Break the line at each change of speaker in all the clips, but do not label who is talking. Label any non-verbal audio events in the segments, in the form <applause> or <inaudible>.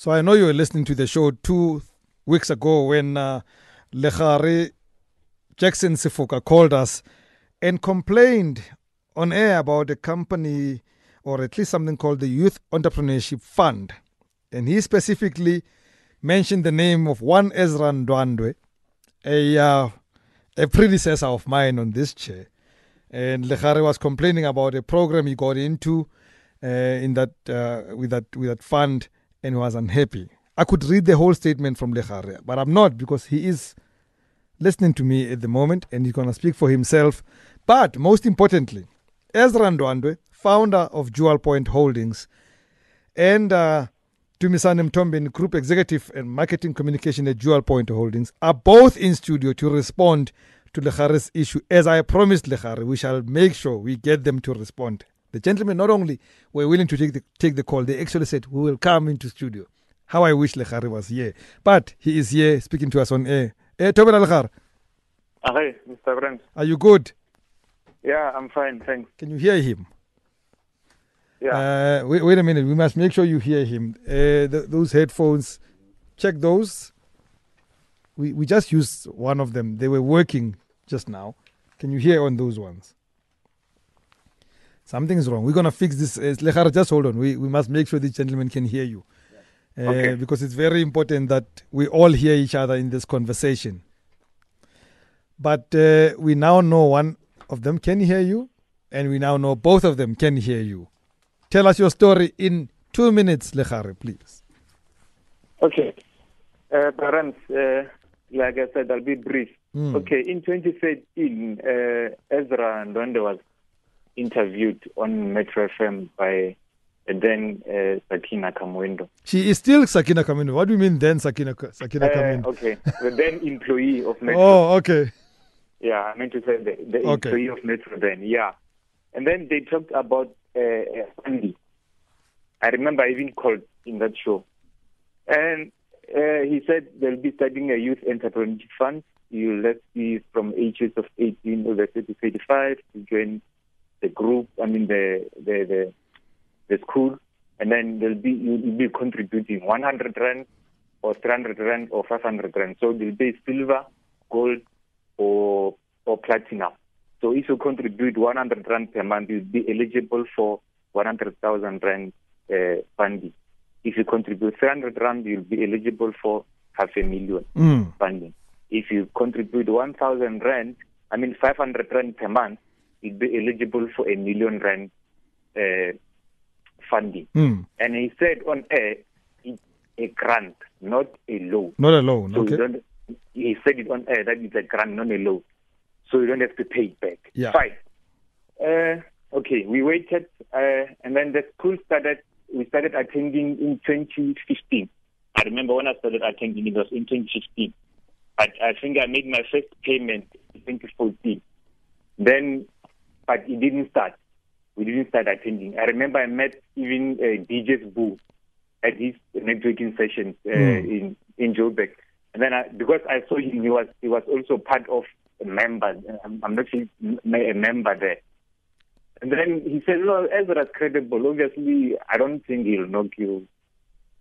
So I know you were listening to the show two weeks ago when uh, Jackson Sefoka called us and complained on air about a company or at least something called the Youth Entrepreneurship Fund. And he specifically mentioned the name of one Ezra Ndwandwe, a, uh, a predecessor of mine on this chair. And Legare was complaining about a program he got into uh, in that, uh, with, that, with that fund and was unhappy. I could read the whole statement from Legare, but I'm not because he is listening to me at the moment and he's going to speak for himself. But most importantly, Ezra Ndwandwe, founder of Dual Point Holdings, and uh, Tumisane Mtombin, Group Executive and Marketing Communication at Dual Point Holdings, are both in studio to respond to Legare's issue. As I promised Legare, we shall make sure we get them to respond. The gentlemen not only were willing to take the, take the call, they actually said, we will come into studio. How I wish Legare was here. But he is here speaking to us on air. Eh, Tobela Lechari,
Hi, Mr. Brent.
are you good?
Yeah, I'm fine, thanks.
Can you hear him?
Yeah.
Uh, wait, wait a minute. We must make sure you hear him. Uh, th- those headphones, check those. We we just used one of them. They were working just now. Can you hear on those ones? Something's wrong. We're gonna fix this. Uh, Lechar, just hold on. We we must make sure this gentleman can hear you, uh,
Okay.
because it's very important that we all hear each other in this conversation. But uh, we now know one of them can hear you, and we now know both of them can hear you. Tell us your story in two minutes, Legare, please.
okay. Uh, Brent, uh, like I said, I'll be brief.
Mm.
Okay, in 2013, uh, Ezra Ndwandwe was interviewed on Metro FM by uh, then uh, Sakina Kamwendo.
She is still Sakina Kamwendo. What do you mean then, Sakina Sakina
Uh,
Kamwendo?
okay, the then employee of <laughs> Metro.
Oh, okay.
Yeah, I meant to say the, the
Okay.
employee of Metro then, yeah. And then they talked about uh, uh, funding. I remember I even called in that show. And uh, he said they'll be starting a youth entrepreneurship fund. You let's see from ages of 18 over 30 35 to join the group, I mean the the the, the school. And then they'll be you'll be contributing 100 rand or 300 rand or 500 rand. So they'll be silver, gold, or or platinum. So if you contribute 100 rand per month, you'll be eligible for 100,000 rand uh, funding. If you contribute 300 rand, you'll be eligible for half a million
Mm.
funding. If you contribute 1,000 rand, I mean 500 rand per month, you'll be eligible for a million rand uh, funding.
Mm.
And he said on air, it's a grant, not a loan.
Not alone.
So
Okay.
he said it on air that it's a grant, not a loan. So you don't have to pay it back.
Yeah.
Fine. Uh, okay, we waited, uh, and then the school started, we started attending in 2015. I remember when I started attending, it was in 2015. But I think I made my first payment in 2014. Then, but it didn't start. We didn't start attending. I remember I met even uh, DJ Sbu at his networking sessions uh,
Mm.
in in Joburg. And then I, because I saw him, he was he was also part of a member. I'm, I'm not sure he's member there. And then he said, "No, Ezra's credible. Obviously, I don't think he'll knock you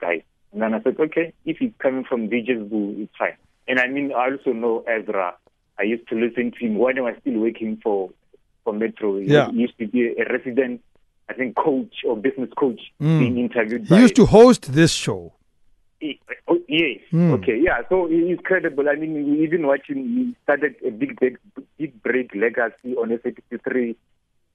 guys." And then I said, "Okay, if he's coming from DJ Sbu, it's fine." And I mean, I also know Ezra. I used to listen to him when I was still working for for Metro. He
Yeah.
used to be a resident, I think, coach or business coach
Mm.
being interviewed.
He
by
used to host this show.
He- Oh, yes.
Hmm.
Okay. Yeah. So he- he's credible. I mean, even watching. He started a big break, big break legacy on S83.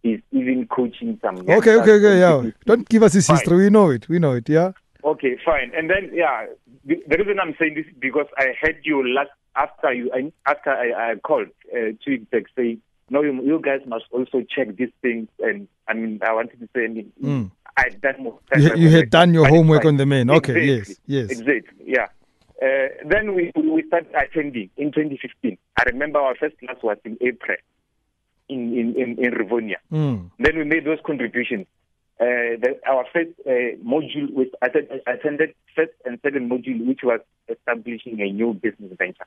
He's even coaching some.
Okay, okay, okay. Yeah. Don't give us his
Fine.
history. We know it. We know it. Yeah.
Okay, fine. And then, yeah, the, the reason I'm saying this is because I heard you last after you I- after I, I called uh, two weeks back say, no, you, you guys must also check these things. And I mean, I wanted to say, I mean,
Mm.
I'd done more.
You, you had done your homework on the man. Okay.
Exactly.
Yes. Yes.
Exactly. Yeah. Uh, then we we started attending in 2015. I remember our first class was in April in in in, in Rivonia.
Mm.
Then we made those contributions. Uh, the, our first uh, module, which attended, attended first and second module, which was establishing a new business venture.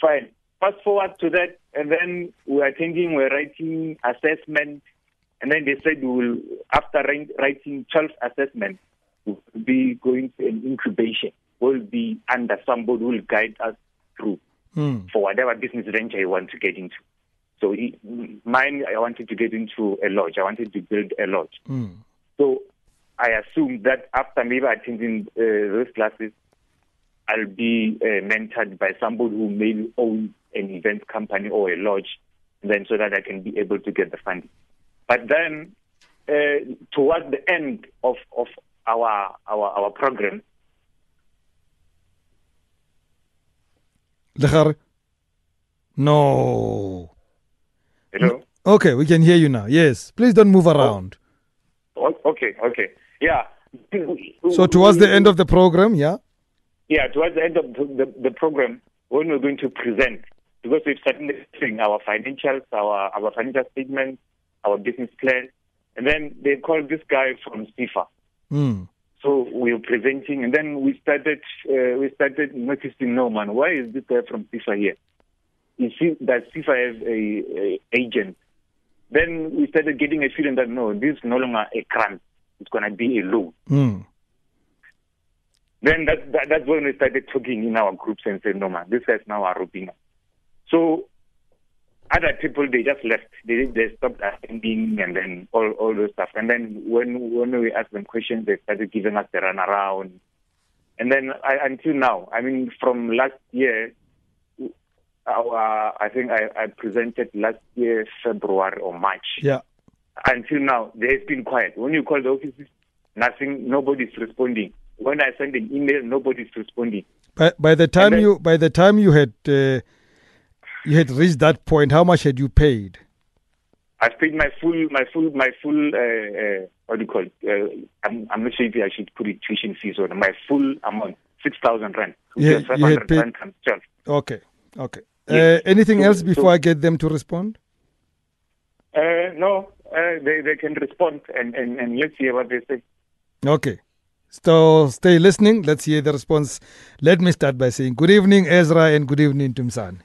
Fine. Fast forward to that, and then we were attending, We're writing assessment, and then they said we will, after wri- writing 12 assessments, will be going to an incubation, will be under somebody who will guide us through
Mm.
for whatever business venture you want to get into. So he, mine, I wanted to get into a lodge. I wanted to build a lodge.
Mm.
So I assume that after maybe attending uh, those classes, I'll be uh, mentored by somebody who may own an event company or a lodge, then so that I can be able to get the funding. But then, uh, towards the end of, of our, our our program?
No.
know.
Okay, we can hear you now. Yes. Please don't move around.
O- Okay, okay, yeah.
So towards the end of the program, yeah?
Yeah, towards the end of the, the, the program, when we're going to present, because we've started our financials, our, our financial statements, our business plan, and then they called this guy from SEFA.
Mm.
So we were presenting, and then we started uh, we started noticing, no man, why is this guy from SEFA here? You see that SEFA has a, a agent. Then we started getting a feeling that no, this is no longer a grant; it's going to be a loan.
Mm.
Then that, that that's when we started talking in our groups and said, no man, this guy's now a robbing us. So other people they just left. They they stopped attending and then all all those stuff. And then when when we asked them questions, they started giving us the runaround. And then I, until now, I mean, from last year, our I think I, I presented last year February or March
Yeah.
until now, there's been quiet. When you call the offices, nothing, nobody's responding. When I send an email, nobody's responding.
By, by the time
then-
you by the time you had uh, you had reached that point, how much had you paid?
I've paid my full, my full, my full. Uh, uh, what do you call it? Uh, I'm, I'm not sure if I should put it tuition fees or my full amount, six thousand rand.
Yeah, you had paid-
rand times twelve.
Okay. Okay.
Yes.
Uh, anything
So-
else before
so-
I get them to respond?
Uh, no, uh, they they can respond and, and and let's hear what they say.
Okay. So stay listening. Let's hear the response. Let me start by saying good evening, Ezra, and good evening, Tumsan.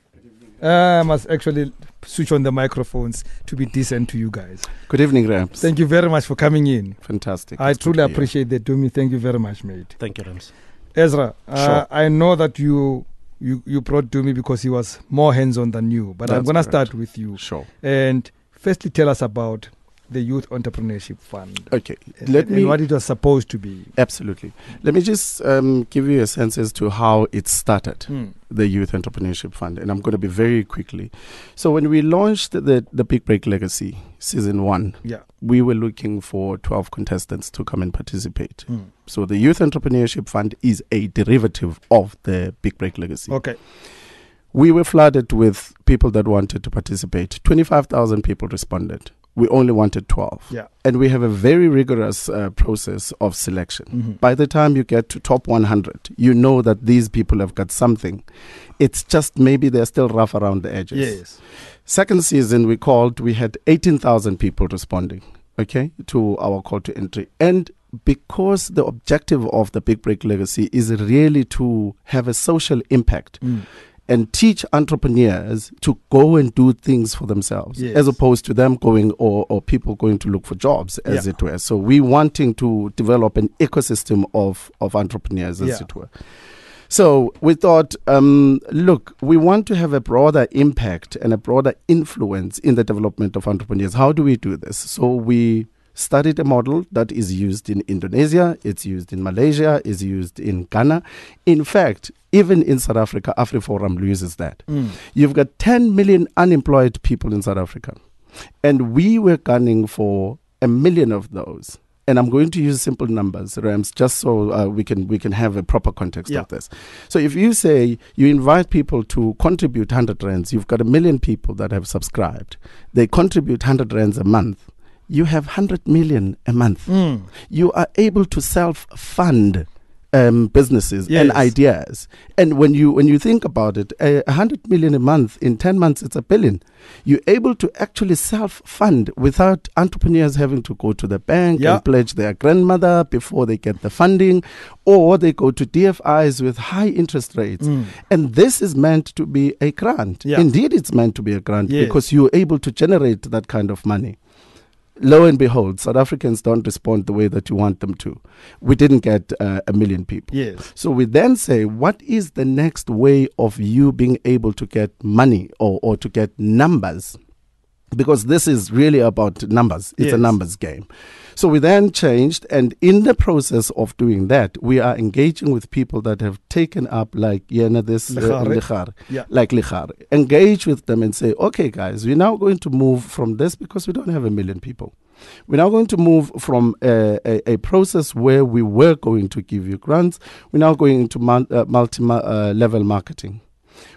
Uh, I must actually switch on the microphones to be decent to you guys.
Good evening, Rams.
Thank you very much for coming in.
Fantastic.
I
It's
truly
to be here.
appreciate that, Tumi. Thank you very much, mate.
Thank you, Rams.
Ezra, uh,
Sure.
I know that you you you brought Dumi because he was more hands-on than you, but I'm going to start with you.
Sure.
And firstly, tell us about the Youth Entrepreneurship Fund.
Okay. Let
and
me
what it was supposed to be.
absolutely. Let me just um, give you a sense as to how it started.
Hmm.
the Youth Entrepreneurship Fund, and I'm going to be very quickly. So when we launched the the Big Break Legacy season one,
Yeah.
we were looking for 12 contestants to come and participate.
Hmm.
So the Youth Entrepreneurship Fund is a derivative of the Big Break Legacy.
Okay.
We were flooded with people that wanted to participate. 25,000 people responded. We only wanted 12.
Yeah.
And we have a very rigorous uh, process of selection.
Mhm.
By the time you get to top 100, you know that these people have got something. It's just maybe they're still rough around the edges.
Yes.
Second season, we called, we had 18,000 people responding, okay, to our call to entry. And because the objective of the Big Break Legacy is really to have a social impact
Mm.
And teach entrepreneurs to go and do things for themselves
Yes.
as opposed to them going or, or people going to look for jobs as
Yeah.
it were so we wanting to develop an ecosystem of of entrepreneurs as
Yeah.
it were so we thought um, look we want to have a broader impact and a broader influence in the development of entrepreneurs how do we do this so we studied a model that is used in Indonesia, it's used in Malaysia, it's used in Ghana. In fact, even in South Africa, AfriForum uses that.
Mm.
You've got 10 million unemployed people in South Africa. And we were gunning for a million of those. And I'm going to use simple numbers, Rams, just so uh, we can we can have a proper context
Yeah.
of this. So if you say you invite people to contribute 100 rands, you've got a million people that have subscribed. They contribute 100 rands a month. You have 100 million a month
Mm.
you are able to self-fund um, businesses and ideas. And when you when you think about it, a hundred million a month in ten months, it's a billion. You're able to actually self-fund without entrepreneurs having to go to the bank
Yeah.
and pledge their grandmother before they get the funding, or they go to DFIs with high interest rates.
Mm.
And this is meant to be a grant.
Yeah.
Indeed, it's meant to be a grant
Yes.
because you're able to generate that kind of money. Lo and behold, South Africans don't respond the way that you want them to. We didn't get uh, a million people.
Yes.
So we then say, what is the next way of you being able to get money or, or to get numbers? Because this is really about numbers. It's
Yes.
a numbers game. So we then changed, and in the process of doing that, we are engaging with people that have taken up, like Yena, this uh. Legare,
Yeah.
like Legare. Engage with them and say, okay, guys, we're now going to move from this because we don't have a million people. We're now going to move from a, a, a process where we were going to give you grants. We're now going into uh, multi uh, level marketing,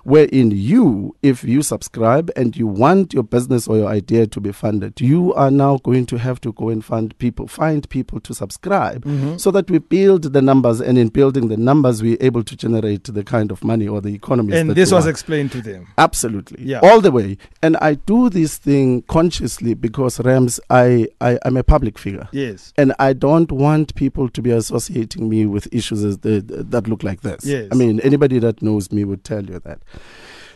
wherein you, if you subscribe and you want your business or your idea to be funded, you are now going to have to go and fund people, find people to subscribe,
Mm-hmm.
so that we build the numbers. And in building the numbers, we're able to generate the kind of money or the economy.
And this was
want.
explained to them.
Absolutely.
Yeah.
All the way. And I do this thing consciously because Rams, I, I I'm a public figure.
Yes.
And I don't want people to be associating me with issues as the, that look like this.
Yes.
I mean, anybody that knows me would tell you that.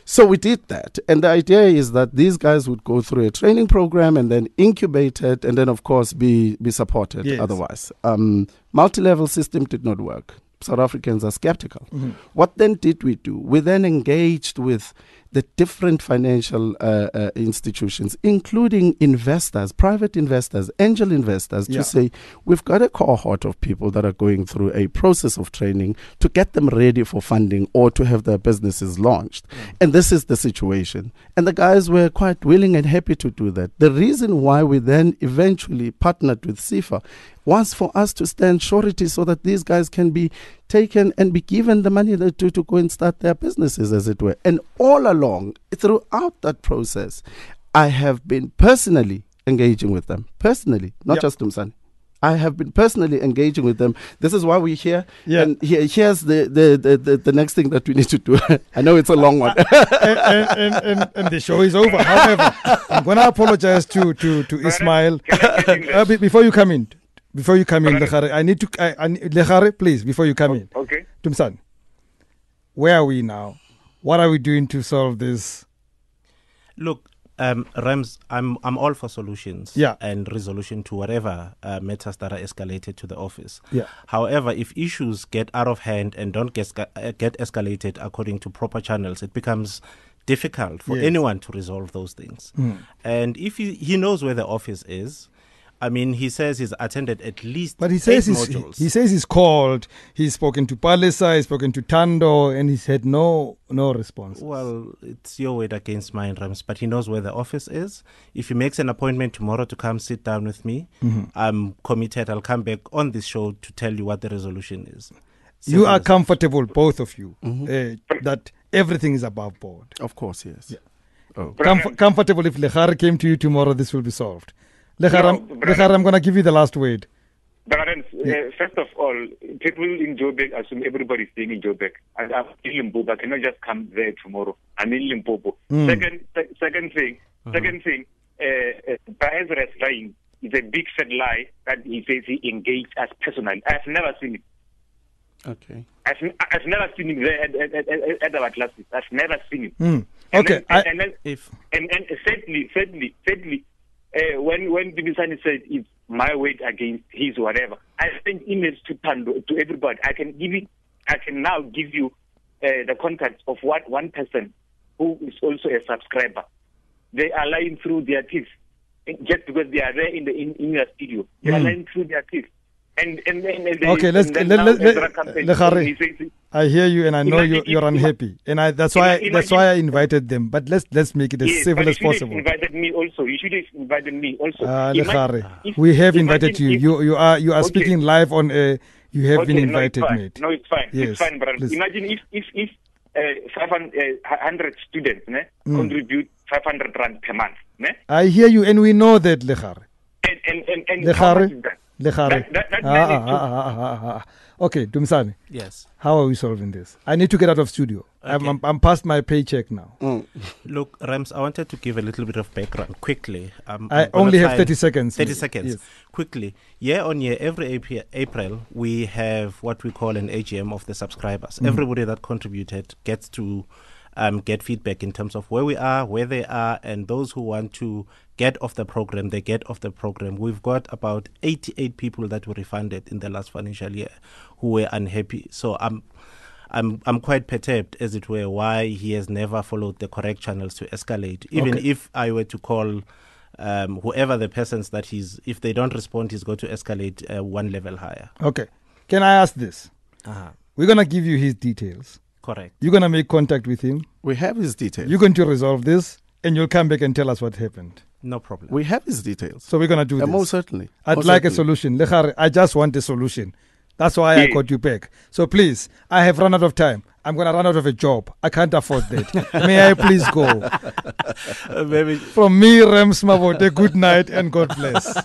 So we did that. And the idea is that these guys would go through a training program and then incubated and then, of course, be, be supported
Yes.
otherwise. Um, Multi level system did not work. South Africans are skeptical.
Mhm.
What then did we do? We then engaged with the different financial uh, uh, institutions, including investors, private investors, angel investors,
Yeah.
to say we've got a cohort of people that are going through a process of training to get them ready for funding or to have their businesses launched. And this is the situation. And the guys were quite willing and happy to do that. The reason why we then eventually partnered with SEFA was for us to stand surety so that these guys can be taken and be given the money that to, to go and start their businesses, as it were. And all along, throughout that process, I have been personally engaging with them. Personally, not
Yeah.
just Umsani. I have been personally engaging with them. This is why we're here.
Yeah.
And here, here's the, the, the, the, the next thing that we need to do. <laughs> I know it's a long one. <laughs>
and, and, and, and the show is over. However, I'm going to apologize to, to, to Ismail.
Can I get in there?
Uh, before you come in, before you come in,
Brother.
Legare, I need to, I, I, need- Legare, please, before you come in.
Okay.
Tumsan, where are we now? What are we doing to solve this?
Look, um, Rams, I'm I'm all for solutions
Yeah.
and resolution to whatever uh, matters that are escalated to the office.
Yeah.
However, if issues get out of hand and don't get uh, get escalated according to proper channels, it becomes difficult for
Yes.
anyone to resolve those things. And if he, he knows where the office is, I mean, he says he's attended at least
But he says
eight
he's, he, he says he's called. He's spoken to Palisa. He's spoken to Tando, and he's had no no response.
Well, it's your word against mine, Rams, but he knows where the office is. If he makes an appointment tomorrow to come sit down with me,
Mm-hmm.
I'm committed. I'll come back on this show to tell you what the resolution is.
you are
as-
comfortable, both of you,
Mhm.
uh, that everything is above board.
Of course, yes. Oh.
Comf- comfortable if Legare came to you tomorrow, this will be solved. Legare,
No,
I'm- I'm going to give you the last word.
Barons,
Yeah.
uh, first of all, people in Joburg assume everybody's staying in Joburg. And I'm in Limpopo. I cannot just come there tomorrow. I'm in Limpopo.
Mm.
Second, se- second thing, second thing, uh, uh, Ezra's lying is a big fat lie that he says he engaged us personally. I've never seen it.
Okay.
I've, I've never seen him there at, at, at, at, our classes. I've never seen him.
Mm.
And
Okay,
then-
I,
and then
If
and and certainly, certainly, thirdly, uh, when when Bibisani said it's my weight against his whatever, I sent emails to Pando to everybody. I can give it. I can now give you uh, the contacts of what one person who is also a subscriber. They are lying through their teeth eh, just because they are there in the in, in your studio. They are
Mm.
lying through their teeth. And and, and, and
Okay, let's- let- let- let-
Ezra comes and
Legare.
he says,
I hear you, and I know you, you're unhappy, and I that's why that's why I invited them. But let's let's make it as
Yes,
civil as possible.
have invited me also. You should have invited me also.
Uh,
Imagine if-
we have invited you.
if-
You you are you are
Okay.
speaking live on a. You have been invited,
no, it's fine.
mate.
No, it's fine.
Yes,
It's fine, brother.
please.
Imagine if if if uh, 500 students ne,
Mm.
contribute 500 rand per month. Ne?
I hear you, and we know that, Legare.
And, and, and, and
Legare?
How much is that? That- that- that
Ah, ah, ah, ah, ah, ah. Okay, Dumsani,
yes,
how are we solving this? I need to get out of studio. I'm, I'm I'm past my paycheck now.
Mm. <laughs>
look, Rams, I wanted to give a little bit of background quickly. Um,
I
I'm
only have 30 seconds.
30 seconds.
Yes.
Quickly, year on year, every April, April, we have what we call an AGM of the subscribers.
Mm.
Everybody that contributed gets to um, get feedback in terms of where we are, where they are, and those who want to get off the program, they get off the program. We've got about 88 people that were refunded in the last financial year who were unhappy. So I'm I'm I'm quite perturbed, as it were, why he has never followed the correct channels to escalate. Even
Okay.
if I were to call um, whoever the persons that he's, if they don't respond, he's going to escalate uh, one level higher.
Okay. Can I ask this?
Uh-huh.
We're going to give you his details.
Correct.
You're going to make contact with him.
We have his details.
You're going to resolve this, and you'll come back and tell us what happened.
No problem.
we have these details.
So we're going to do
Uh,
this.
most certainly.
I'd
Most
like a solution. Legare, I just want a solution. That's why I
Yeah.
got you back. So please, I have run out of time. I'm going to run out of a job. I can't afford that. <laughs> May I please go?
Uh, maybe
From me, Rams Mabote, good night and God bless. <laughs>